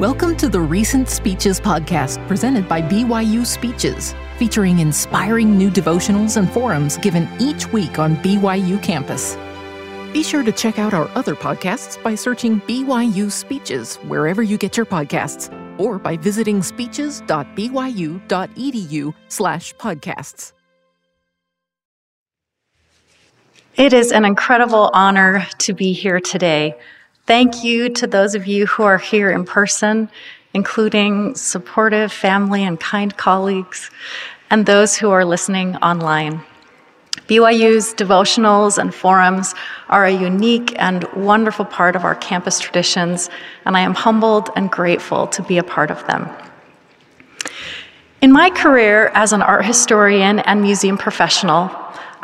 Welcome to the Recent Speeches podcast presented by BYU Speeches, featuring inspiring new devotionals and forums given each week on BYU campus. Be sure to check out our other podcasts by searching BYU Speeches wherever you get your podcasts or by visiting speeches.byu.edu slash podcasts. It is an incredible honor to be here today. Thank you to those of you who are here in person, including supportive family and kind colleagues, and those who are listening online. BYU's devotionals and forums are a unique and wonderful part of our campus traditions, and I am humbled and grateful to be a part of them. In my career as an art historian and museum professional,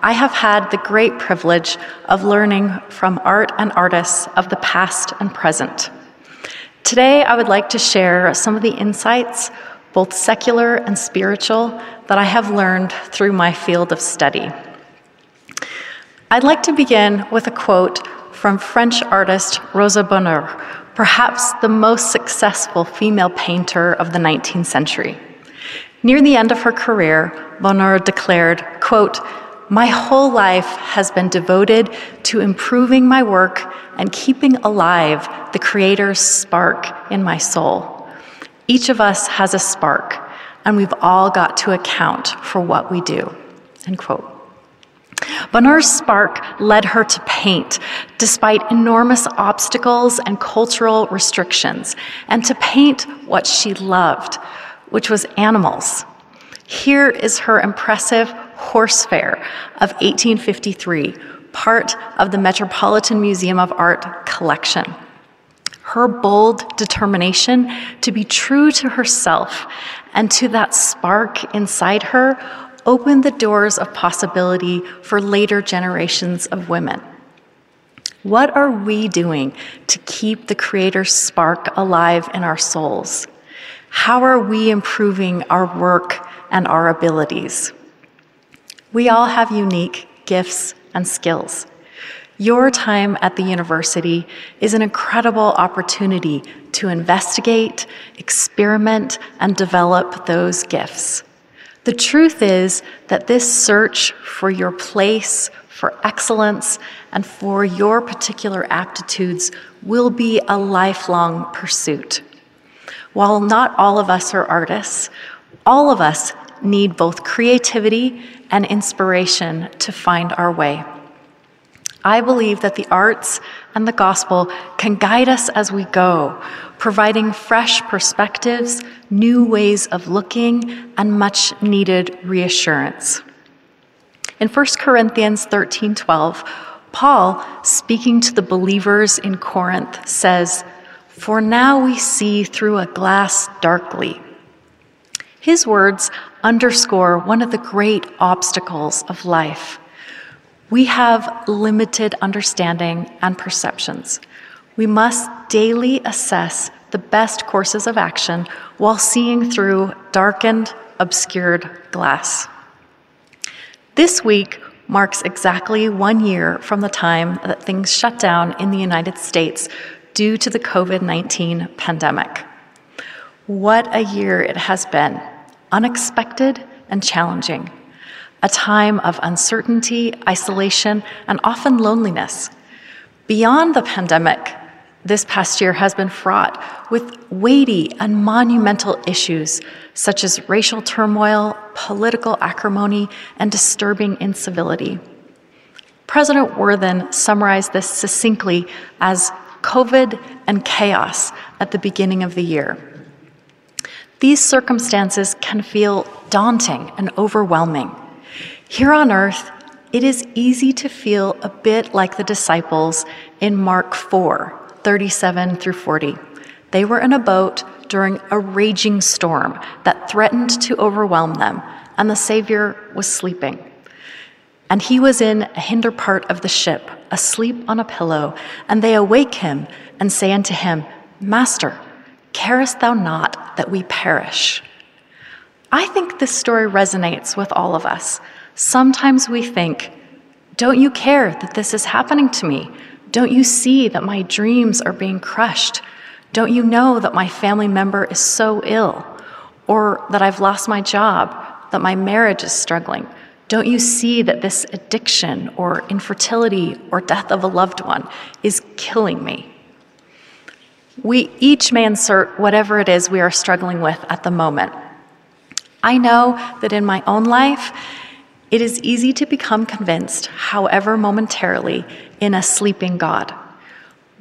I have had the great privilege of learning from art and artists of the past and present. Today, I would like to share some of the insights, both secular and spiritual, that I have learned through my field of study. I'd like to begin with a quote from French artist Rosa Bonheur, perhaps the most successful female painter of the 19th century. Near the end of her career, Bonheur declared, quote, my whole life has been devoted to improving my work and keeping alive the Creator's spark in my soul. Each of us has a spark, and we've all got to account for what we do. End quote. Bonheur's spark led her to paint despite enormous obstacles and cultural restrictions, and to paint what she loved, which was animals. Here is her impressive Horse Fair of 1853, part of the Metropolitan Museum of Art collection. Her bold determination to be true to herself and to that spark inside her opened the doors of possibility for later generations of women. What are we doing to keep the Creator's spark alive in our souls? How are we improving our work and our abilities? We all have unique gifts and skills. Your time at the university is an incredible opportunity to investigate, experiment, and develop those gifts. The truth is that this search for your place, for excellence, and for your particular aptitudes will be a lifelong pursuit. While not all of us are artists, all of us need both creativity and inspiration to find our way. I believe that the arts and the gospel can guide us as we go, providing fresh perspectives, new ways of looking, and much needed reassurance. In 1 Corinthians 13:12, Paul, speaking to the believers in Corinth, says, "For now we see through a glass darkly." His words underscore one of the great obstacles of life. We have limited understanding and perceptions. We must daily assess the best courses of action while seeing through darkened, obscured glass. This week marks exactly one year from the time that things shut down in the United States due to the COVID 19 pandemic. What a year it has been unexpected and challenging, a time of uncertainty, isolation, and often loneliness. Beyond the pandemic, this past year has been fraught with weighty and monumental issues such as racial turmoil, political acrimony, and disturbing incivility. President Worthen summarized this succinctly as COVID and chaos at the beginning of the year. These circumstances can feel daunting and overwhelming. Here on earth, it is easy to feel a bit like the disciples in Mark 4 37 through 40. They were in a boat during a raging storm that threatened to overwhelm them, and the Savior was sleeping. And he was in a hinder part of the ship, asleep on a pillow, and they awake him and say unto him, Master, Carest thou not that we perish? I think this story resonates with all of us. Sometimes we think, Don't you care that this is happening to me? Don't you see that my dreams are being crushed? Don't you know that my family member is so ill? Or that I've lost my job, that my marriage is struggling? Don't you see that this addiction or infertility or death of a loved one is killing me? We each may insert whatever it is we are struggling with at the moment. I know that in my own life, it is easy to become convinced, however momentarily, in a sleeping God.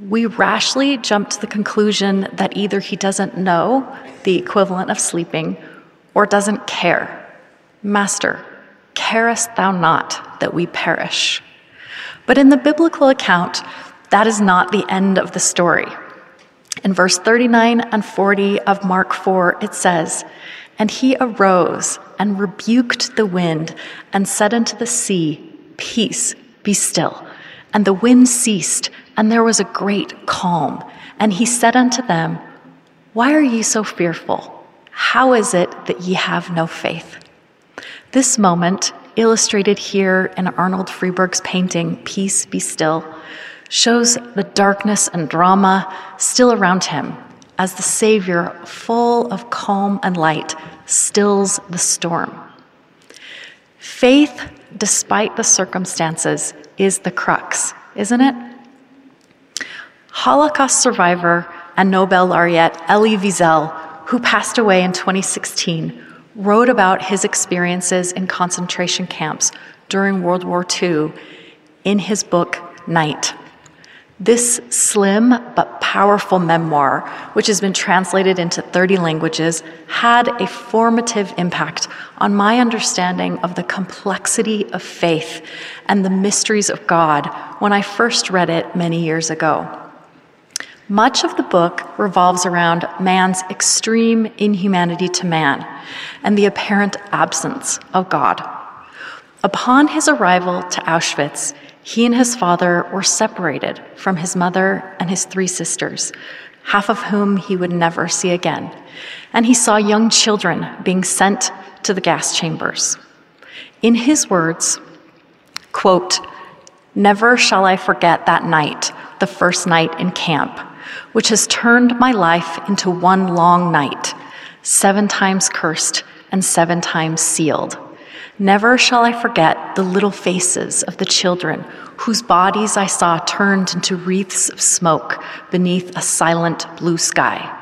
We rashly jump to the conclusion that either he doesn't know, the equivalent of sleeping, or doesn't care. Master, carest thou not that we perish? But in the biblical account, that is not the end of the story. In verse 39 and 40 of Mark 4, it says, And he arose and rebuked the wind and said unto the sea, Peace, be still. And the wind ceased, and there was a great calm. And he said unto them, Why are ye so fearful? How is it that ye have no faith? This moment, illustrated here in Arnold Friberg's painting, Peace Be Still, shows the darkness and drama still around him as the Savior, full of calm and light, stills the storm. Faith, despite the circumstances, is the crux, isn't it? Holocaust survivor and Nobel laureate Elie Wiesel, who passed away in 2016, wrote about his experiences in concentration camps during World War II in his book, Night. This slim but powerful memoir, which has been translated into 30 languages, had a formative impact on my understanding of the complexity of faith and the mysteries of God when I first read it many years ago. Much of the book revolves around man's extreme inhumanity to man and the apparent absence of God. Upon his arrival to Auschwitz, he and his father were separated from his mother and his three sisters, half of whom he would never see again. And he saw young children being sent to the gas chambers. In his words, quote, Never shall I forget that night, the first night in camp, which has turned my life into one long night, seven times cursed and seven times sealed. Never shall I forget the little faces of the children whose bodies I saw turned into wreaths of smoke beneath a silent blue sky.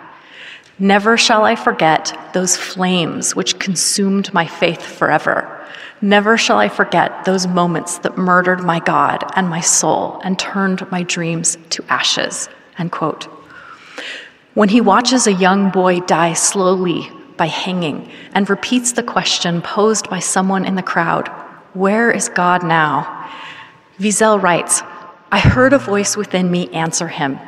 Never shall I forget those flames which consumed my faith forever. Never shall I forget those moments that murdered my God and my soul and turned my dreams to ashes. End quote. When he watches a young boy die slowly by hanging and repeats the question posed by someone in the crowd Where is God now? Wiesel writes I heard a voice within me answer him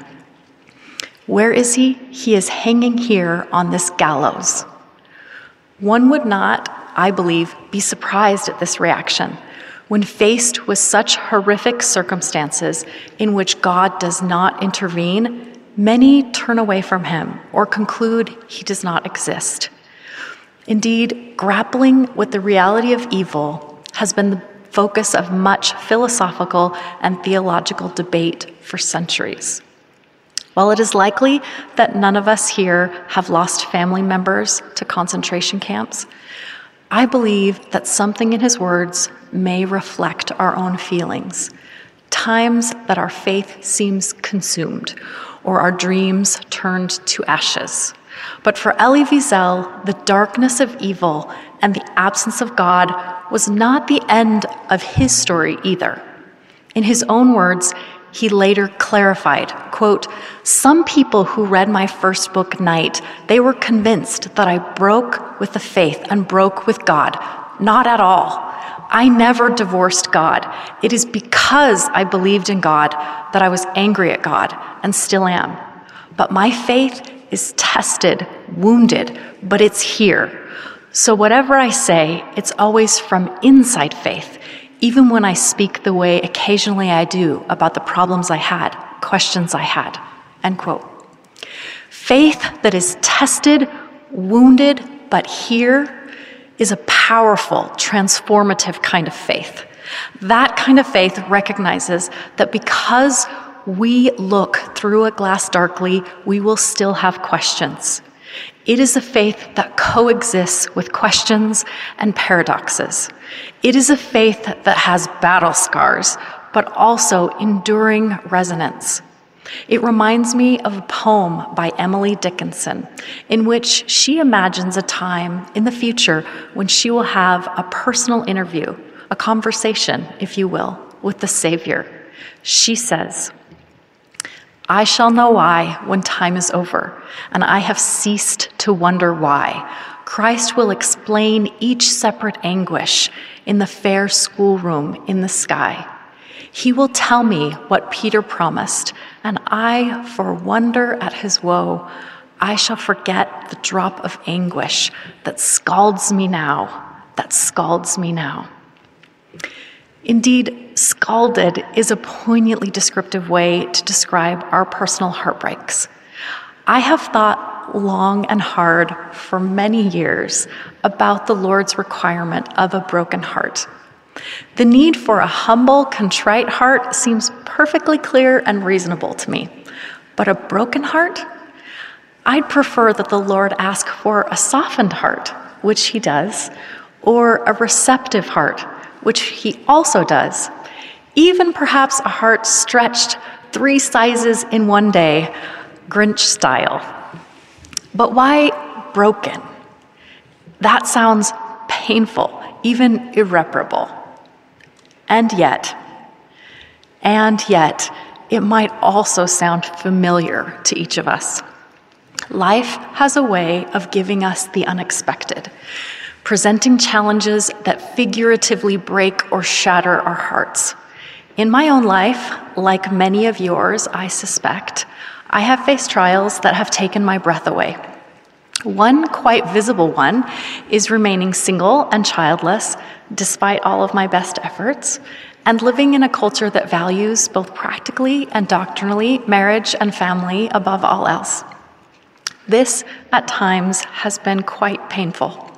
Where is he? He is hanging here on this gallows. One would not, I believe, be surprised at this reaction when faced with such horrific circumstances in which God does not intervene. Many turn away from him or conclude he does not exist. Indeed, grappling with the reality of evil has been the focus of much philosophical and theological debate for centuries. While it is likely that none of us here have lost family members to concentration camps, I believe that something in his words may reflect our own feelings. Times that our faith seems consumed or our dreams turned to ashes. But for Elie Wiesel, the darkness of evil and the absence of God was not the end of his story either. In his own words, he later clarified, quote, Some people who read my first book, Night, they were convinced that I broke with the faith and broke with God. Not at all. I never divorced God. It is because I believed in God that I was angry at God and still am. But my faith is tested, wounded, but it's here. So whatever I say, it's always from inside faith, even when I speak the way occasionally I do about the problems I had, questions I had. End quote. Faith that is tested, wounded, but here is a powerful, transformative kind of faith. That kind of faith recognizes that because we look through a glass darkly, we will still have questions. It is a faith that coexists with questions and paradoxes. It is a faith that has battle scars, but also enduring resonance. It reminds me of a poem by Emily Dickinson, in which she imagines a time in the future when she will have a personal interview, a conversation, if you will, with the Savior. She says, I shall know why when time is over, and I have ceased to wonder why. Christ will explain each separate anguish in the fair schoolroom in the sky. He will tell me what Peter promised, and I, for wonder at his woe, I shall forget the drop of anguish that scalds me now, that scalds me now. Indeed, scalded is a poignantly descriptive way to describe our personal heartbreaks. I have thought long and hard for many years about the Lord's requirement of a broken heart. The need for a humble, contrite heart seems perfectly clear and reasonable to me. But a broken heart? I'd prefer that the Lord ask for a softened heart, which He does, or a receptive heart, which He also does. Even perhaps a heart stretched three sizes in one day, Grinch style. But why broken? That sounds painful, even irreparable. And yet, and yet, it might also sound familiar to each of us. Life has a way of giving us the unexpected, presenting challenges that figuratively break or shatter our hearts. In my own life, like many of yours, I suspect, I have faced trials that have taken my breath away. One quite visible one is remaining single and childless despite all of my best efforts, and living in a culture that values both practically and doctrinally marriage and family above all else. This, at times, has been quite painful.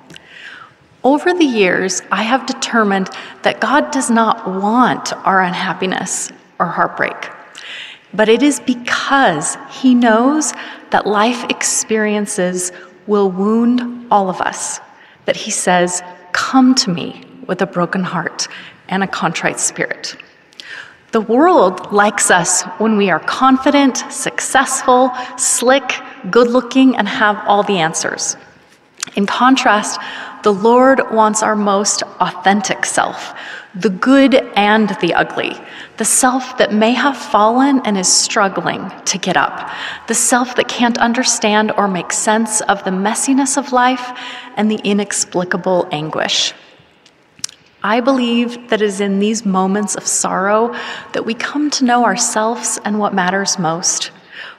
Over the years, I have determined that God does not want our unhappiness or heartbreak, but it is because He knows that life experiences will wound all of us that He says, Come to me with a broken heart and a contrite spirit. The world likes us when we are confident, successful, slick, good looking, and have all the answers. In contrast, the Lord wants our most authentic self, the good and the ugly, the self that may have fallen and is struggling to get up, the self that can't understand or make sense of the messiness of life and the inexplicable anguish. I believe that it is in these moments of sorrow that we come to know ourselves and what matters most.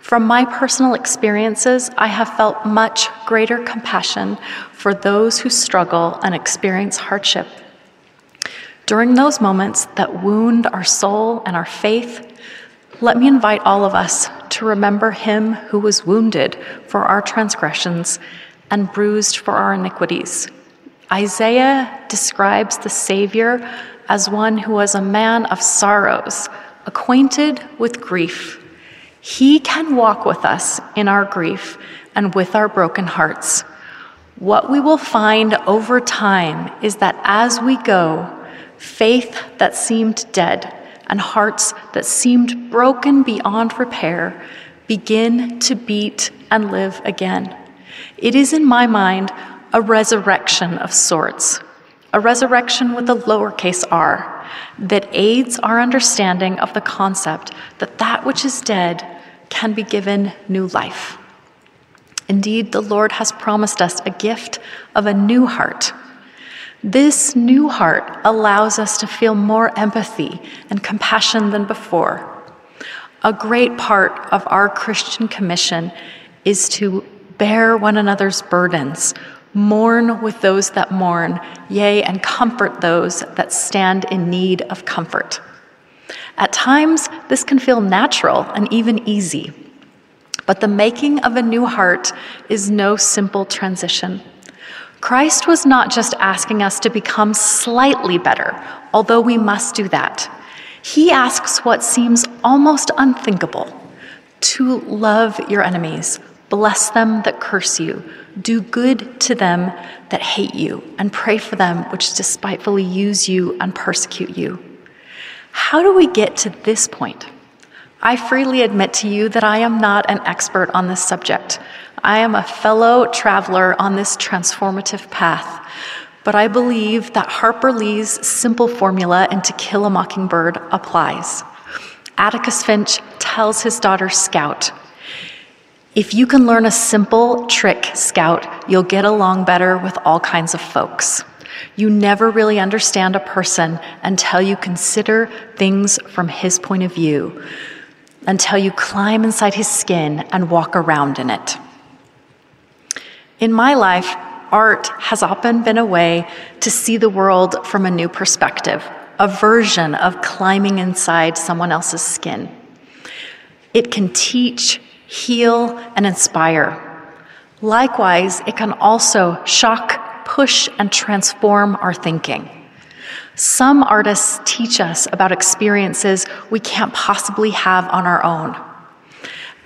From my personal experiences, I have felt much greater compassion for those who struggle and experience hardship. During those moments that wound our soul and our faith, let me invite all of us to remember him who was wounded for our transgressions and bruised for our iniquities Isaiah describes the Savior as one who was a man of sorrows, acquainted with grief. He can walk with us in our grief and with our broken hearts. What we will find over time is that as we go, faith that seemed dead and hearts that seemed broken beyond repair begin to beat and live again. It is in my mind a resurrection of sorts, a resurrection with a lowercase r that aids our understanding of the concept that that which is dead can be given new life. Indeed, the Lord has promised us a gift of a new heart. This new heart allows us to feel more empathy and compassion than before. A great part of our Christian commission is to bear one another's burdens Mourn with those that mourn, yea, and comfort those that stand in need of comfort. At times, this can feel natural and even easy. But the making of a new heart is no simple transition. Christ was not just asking us to become slightly better, although we must do that. He asks what seems almost unthinkable to love your enemies, bless them that curse you, do good to them that hate you, and pray for them which despitefully use you and persecute you. How do we get to this point? I freely admit to you that I am not an expert on this subject. I am a fellow traveler on this transformative path, but I believe that Harper Lee's simple formula in To Kill a Mockingbird applies. Atticus Finch tells his daughter Scout, if you can learn a simple trick, Scout, you'll get along better with all kinds of folks. You never really understand a person until you consider things from his point of view, until you climb inside his skin and walk around in it. In my life, art has often been a way to see the world from a new perspective, a version of climbing inside someone else's skin. It can teach, heal, and inspire. Likewise, it can also shock, push, and transform our thinking. Some artists teach us about experiences we can't possibly have on our own.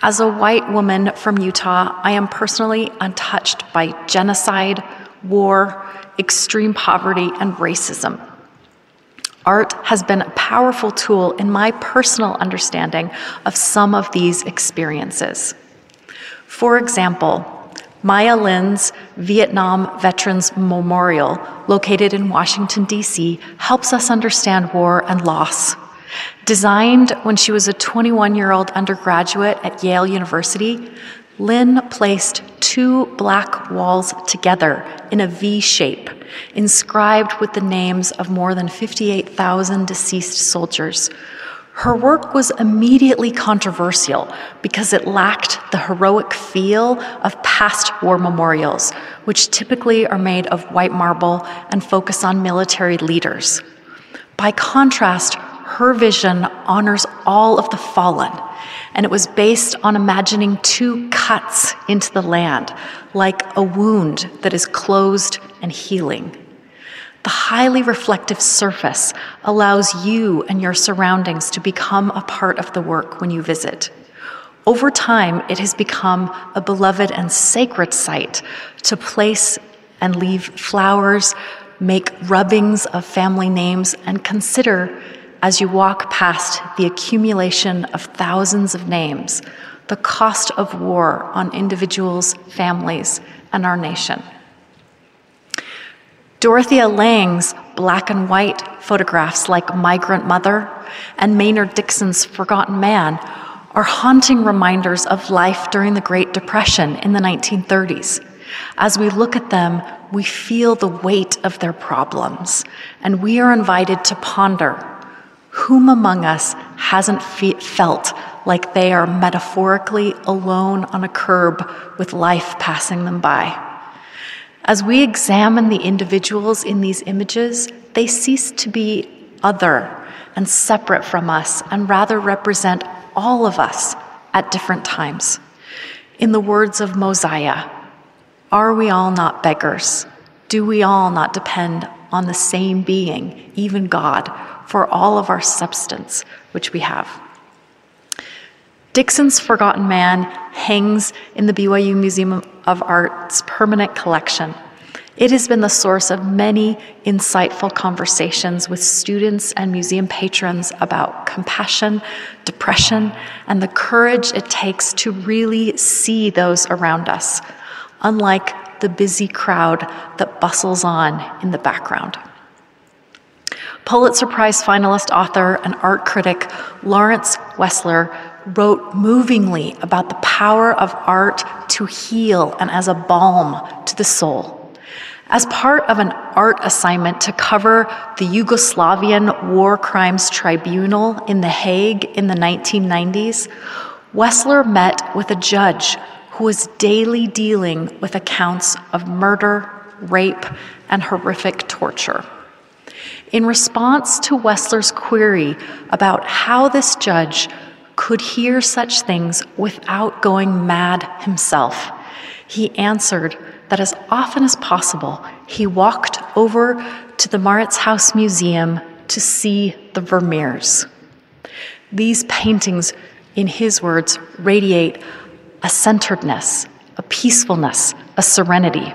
As a white woman from Utah, I am personally untouched by genocide, war, extreme poverty, and racism. Art has been a powerful tool in my personal understanding of some of these experiences. For example, Maya Lin's Vietnam Veterans Memorial, located in Washington, D.C., helps us understand war and loss. Designed when she was a 21 year old undergraduate at Yale University, Lin placed two black walls together in a V shape, inscribed with the names of more than 58,000 deceased soldiers. Her work was immediately controversial because it lacked the heroic feel of past war memorials, which typically are made of white marble and focus on military leaders. By contrast, her vision honors all of the fallen and it was based on imagining two cuts into the land, like a wound that is closed and healing. The highly reflective surface allows you and your surroundings to become a part of the work when you visit. Over time, it has become a beloved and sacred site to place and leave flowers, make rubbings of family names, and consider as you walk past the accumulation of thousands of names, the cost of war on individuals, families, and our nation. Dorothea Lange's black and white photographs, like Migrant Mother and Maynard Dixon's Forgotten Man, are haunting reminders of life during the Great Depression in the 1930s. As we look at them, we feel the weight of their problems, and we are invited to ponder whom among us hasn't fe- felt like they are metaphorically alone on a curb with life passing them by? As we examine the individuals in these images, they cease to be other and separate from us and rather represent all of us at different times. In the words of Mosiah, are we all not beggars? Do we all not depend on the same being, even God, for all of our substance which we have. Dixon's Forgotten Man hangs in the BYU Museum of Art's permanent collection. It has been the source of many insightful conversations with students and museum patrons about compassion, depression, and the courage it takes to really see those around us, unlike the busy crowd that bustles on in the background. Pulitzer Prize finalist, author, and art critic Lawrence Weschler wrote movingly about the power of art to heal and as a balm to the soul. As part of an art assignment to cover the Yugoslavian War Crimes Tribunal in The Hague in the 1990s, Weschler met with a judge who was daily dealing with accounts of murder, rape, and horrific torture. In response to Weschler's query about how this judge could hear such things without going mad himself, he answered that as often as possible, he walked over to the Mauritshuis Museum to see the Vermeers. These paintings, in his words, radiate a centeredness, a peacefulness, a serenity.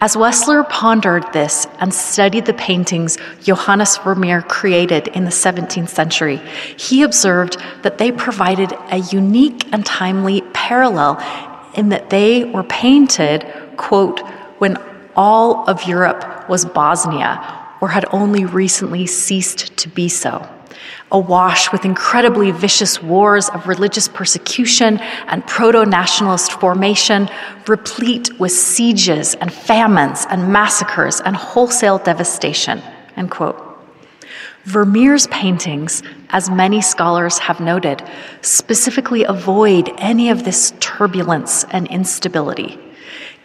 As Weschler pondered this and studied the paintings Johannes Vermeer created in the 17th century, he observed that they provided a unique and timely parallel in that they were painted, quote, when all of Europe was Bosnia or had only recently ceased to be so awash with incredibly vicious wars of religious persecution and proto nationalist formation, replete with sieges and famines and massacres and wholesale devastation. End quote. Vermeer's paintings, as many scholars have noted, specifically avoid any of this turbulence and instability.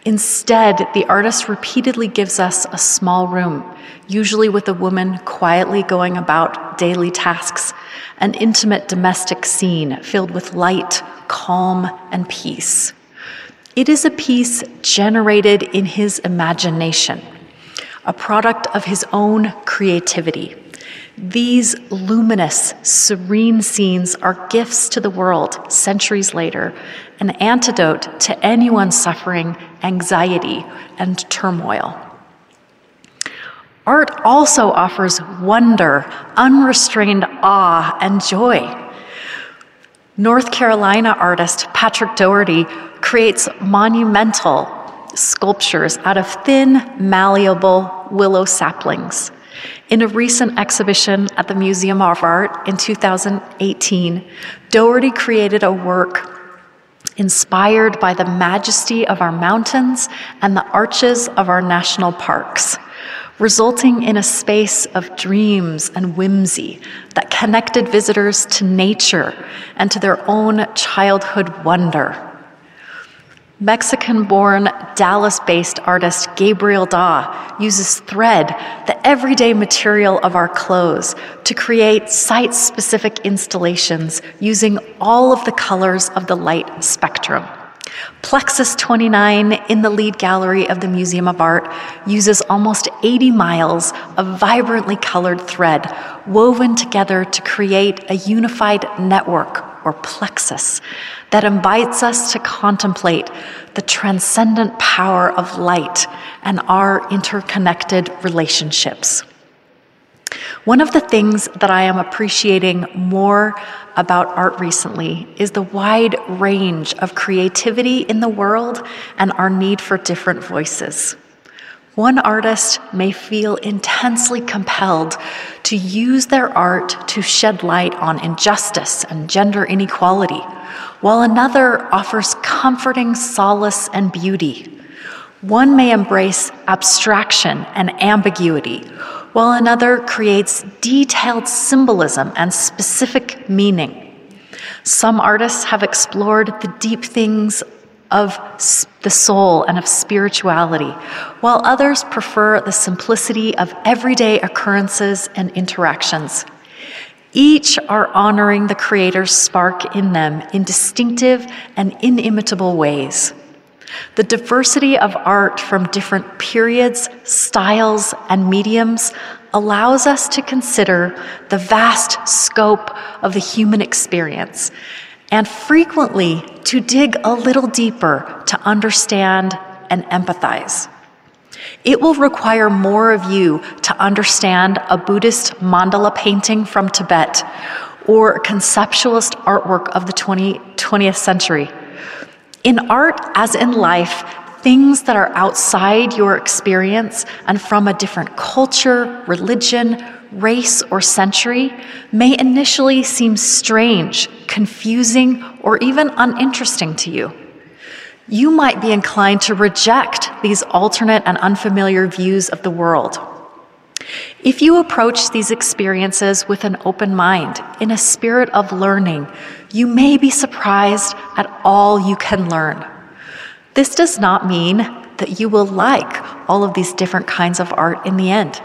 Instead, the artist repeatedly gives us a small room, usually with a woman quietly going about daily tasks, an intimate domestic scene filled with light, calm, and peace. It is a piece generated in his imagination, a product of his own creativity. These luminous, serene scenes are gifts to the world centuries later, an antidote to anyone suffering anxiety and turmoil. Art also offers wonder, unrestrained awe, and joy. North Carolina artist Patrick Dougherty creates monumental sculptures out of thin, malleable willow saplings. In a recent exhibition at the Museum of Art in 2018, Dougherty created a work inspired by the majesty of our mountains and the arches of our national parks, resulting in a space of dreams and whimsy that connected visitors to nature and to their own childhood wonder. Mexican born, Dallas based artist Gabriel Dawe uses thread, the everyday material of our clothes, to create site specific installations using all of the colors of the light spectrum. Plexus 29 in the lead gallery of the Museum of Art uses almost 80 miles of vibrantly colored thread woven together to create a unified network or plexus that invites us to contemplate the transcendent power of light and our interconnected relationships. One of the things that I am appreciating more about art recently is the wide range of creativity in the world and our need for different voices. One artist may feel intensely compelled to use their art to shed light on injustice and gender inequality, while another offers comforting solace and beauty. One may embrace abstraction and ambiguity, while another creates detailed symbolism and specific meaning. Some artists have explored the deep things of the soul and of spirituality, while others prefer the simplicity of everyday occurrences and interactions. Each are honoring the Creator's spark in them in distinctive and inimitable ways. The diversity of art from different periods, styles, and mediums allows us to consider the vast scope of the human experience and frequently to dig a little deeper to understand and empathize. It will require more of you to understand a Buddhist mandala painting from Tibet or conceptualist artwork of the 20, 20th century. In art, as in life, things that are outside your experience and from a different culture, religion, race, or century may initially seem strange, confusing, or even uninteresting to you. You might be inclined to reject these alternate and unfamiliar views of the world. If you approach these experiences with an open mind, in a spirit of learning, you may be surprised at all you can learn. This does not mean that you will like all of these different kinds of art in the end.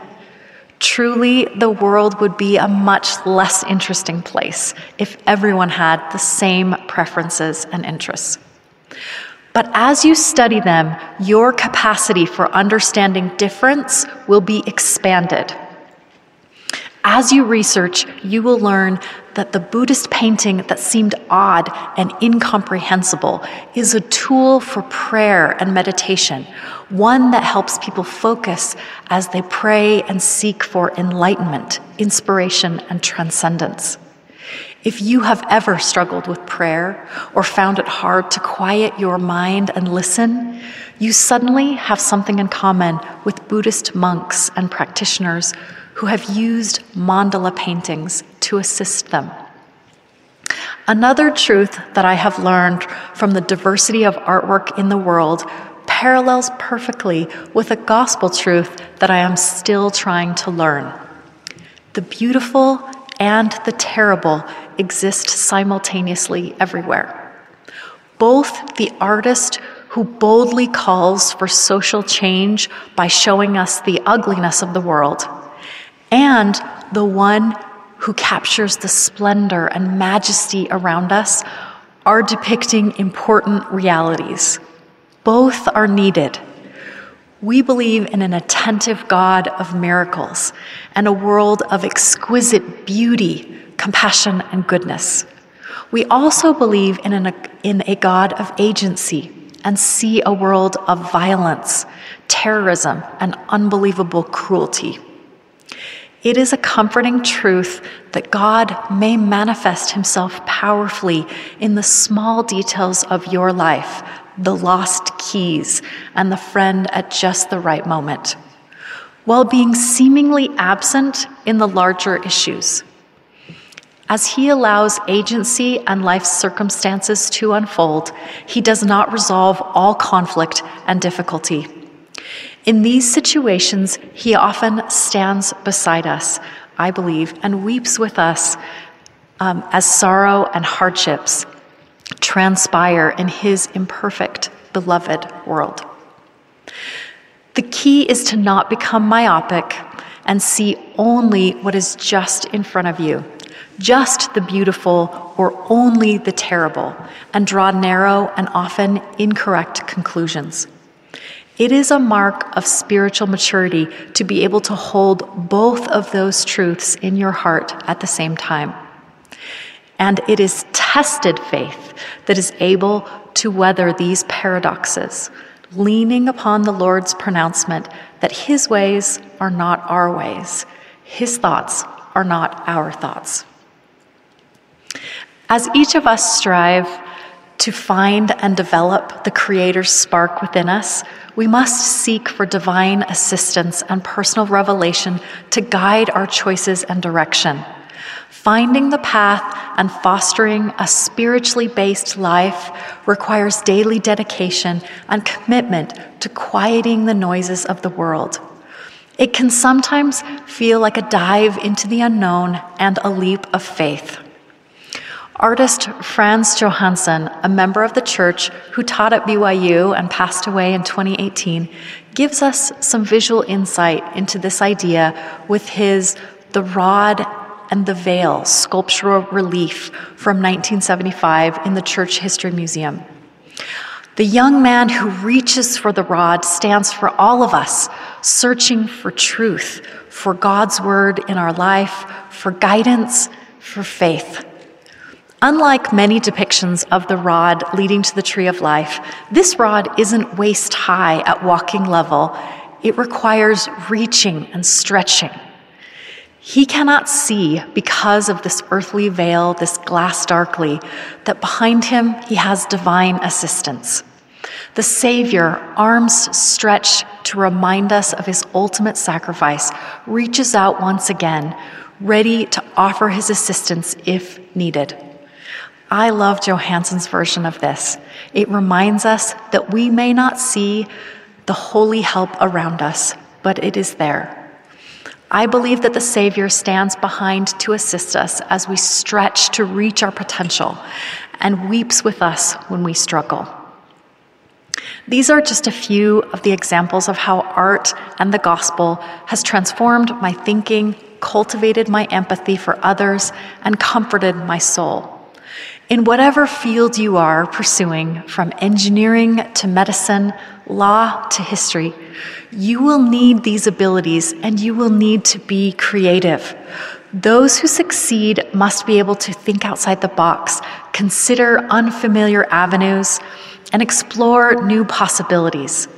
Truly, the world would be a much less interesting place if everyone had the same preferences and interests. But as you study them, your capacity for understanding difference will be expanded. As you research, you will learn that the Buddhist painting that seemed odd and incomprehensible is a tool for prayer and meditation, one that helps people focus as they pray and seek for enlightenment, inspiration, and transcendence. If you have ever struggled with prayer or found it hard to quiet your mind and listen, you suddenly have something in common with Buddhist monks and practitioners who have used mandala paintings to assist them. Another truth that I have learned from the diversity of artwork in the world parallels perfectly with a gospel truth that I am still trying to learn. The beautiful and the terrible exist simultaneously everywhere. Both the artist who boldly calls for social change by showing us the ugliness of the world and the one who captures the splendor and majesty around us are depicting important realities. Both are needed. We believe in an attentive God of miracles and a world of exquisite beauty, compassion, and goodness. We also believe in, an, in a God of agency and see a world of violence, terrorism, and unbelievable cruelty. It is a comforting truth that God may manifest himself powerfully in the small details of your life, the lost keys, and the friend at just the right moment, while being seemingly absent in the larger issues. As he allows agency and life's circumstances to unfold, he does not resolve all conflict and difficulty. In these situations, he often stands beside us, I believe, and weeps with us um, as sorrow and hardships transpire in his imperfect, beloved world. The key is to not become myopic and see only what is just in front of you, just the beautiful or only the terrible, and draw narrow and often incorrect conclusions. It is a mark of spiritual maturity to be able to hold both of those truths in your heart at the same time. And it is tested faith that is able to weather these paradoxes, leaning upon the Lord's pronouncement that His ways are not our ways, His thoughts are not our thoughts. As each of us strive to find and develop the Creator's spark within us, we must seek for divine assistance and personal revelation to guide our choices and direction. Finding the path and fostering a spiritually based life requires daily dedication and commitment to quieting the noises of the world. It can sometimes feel like a dive into the unknown and a leap of faith. Artist Franz Johansen, a member of the church who taught at BYU and passed away in 2018, gives us some visual insight into this idea with his The Rod and the Veil sculptural relief from 1975 in the Church History Museum. The young man who reaches for the rod stands for all of us, searching for truth, for God's word in our life, for guidance, for faith. Unlike many depictions of the rod leading to the tree of life, this rod isn't waist high at walking level. It requires reaching and stretching. He cannot see because of this earthly veil, this glass darkly, that behind him he has divine assistance. The Savior, arms stretched to remind us of his ultimate sacrifice, reaches out once again, ready to offer his assistance if needed. I love Johansen's version of this. It reminds us that we may not see the holy help around us, but it is there. I believe that the Savior stands behind to assist us as we stretch to reach our potential and weeps with us when we struggle. These are just a few of the examples of how art and the gospel has transformed my thinking, cultivated my empathy for others, and comforted my soul. In whatever field you are pursuing, from engineering to medicine, law to history, you will need these abilities and you will need to be creative. Those who succeed must be able to think outside the box, consider unfamiliar avenues, and explore new possibilities.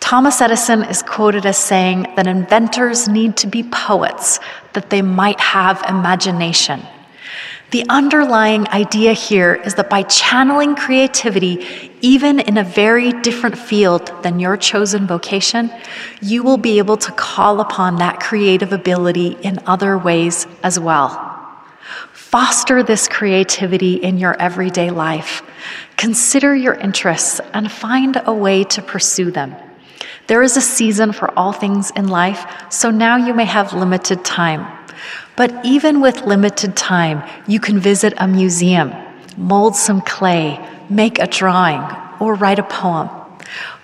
Thomas Edison is quoted as saying that inventors need to be poets, that they might have imagination. The underlying idea here is that by channeling creativity, even in a very different field than your chosen vocation, you will be able to call upon that creative ability in other ways as well. Foster this creativity in your everyday life. Consider your interests and find a way to pursue them. There is a season for all things in life, so now you may have limited time. But even with limited time, you can visit a museum, mold some clay, make a drawing, or write a poem.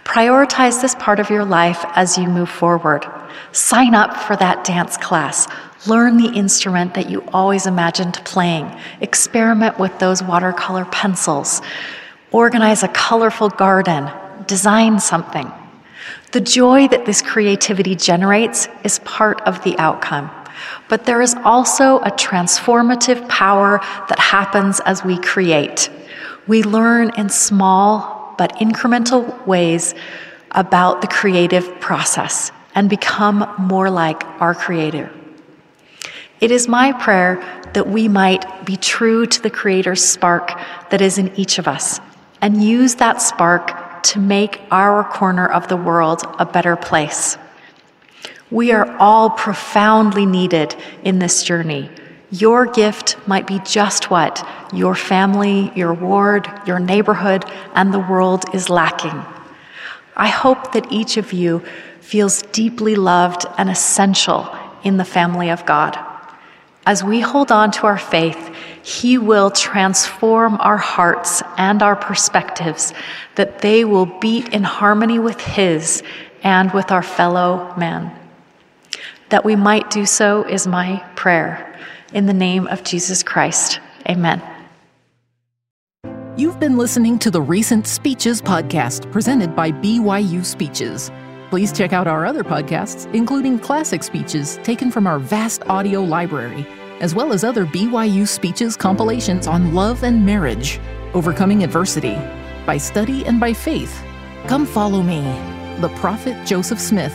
Prioritize this part of your life as you move forward. Sign up for that dance class. Learn the instrument that you always imagined playing. Experiment with those watercolor pencils. Organize a colorful garden. Design something. The joy that this creativity generates is part of the outcome. But there is also a transformative power that happens as we create. We learn in small but incremental ways about the creative process and become more like our Creator. It is my prayer that we might be true to the Creator's spark that is in each of us and use that spark to make our corner of the world a better place. We are all profoundly needed in this journey. Your gift might be just what your family, your ward, your neighborhood, and the world is lacking. I hope that each of you feels deeply loved and essential in the family of God. As we hold on to our faith, He will transform our hearts and our perspectives, that they will beat in harmony with His and with our fellow man. That we might do so is my prayer. In the name of Jesus Christ, amen. You've been listening to the Recent Speeches podcast presented by BYU Speeches. Please check out our other podcasts, including classic speeches taken from our vast audio library, as well as other BYU Speeches compilations on love and marriage, overcoming adversity, by study and by faith. Come follow me, the prophet Joseph Smith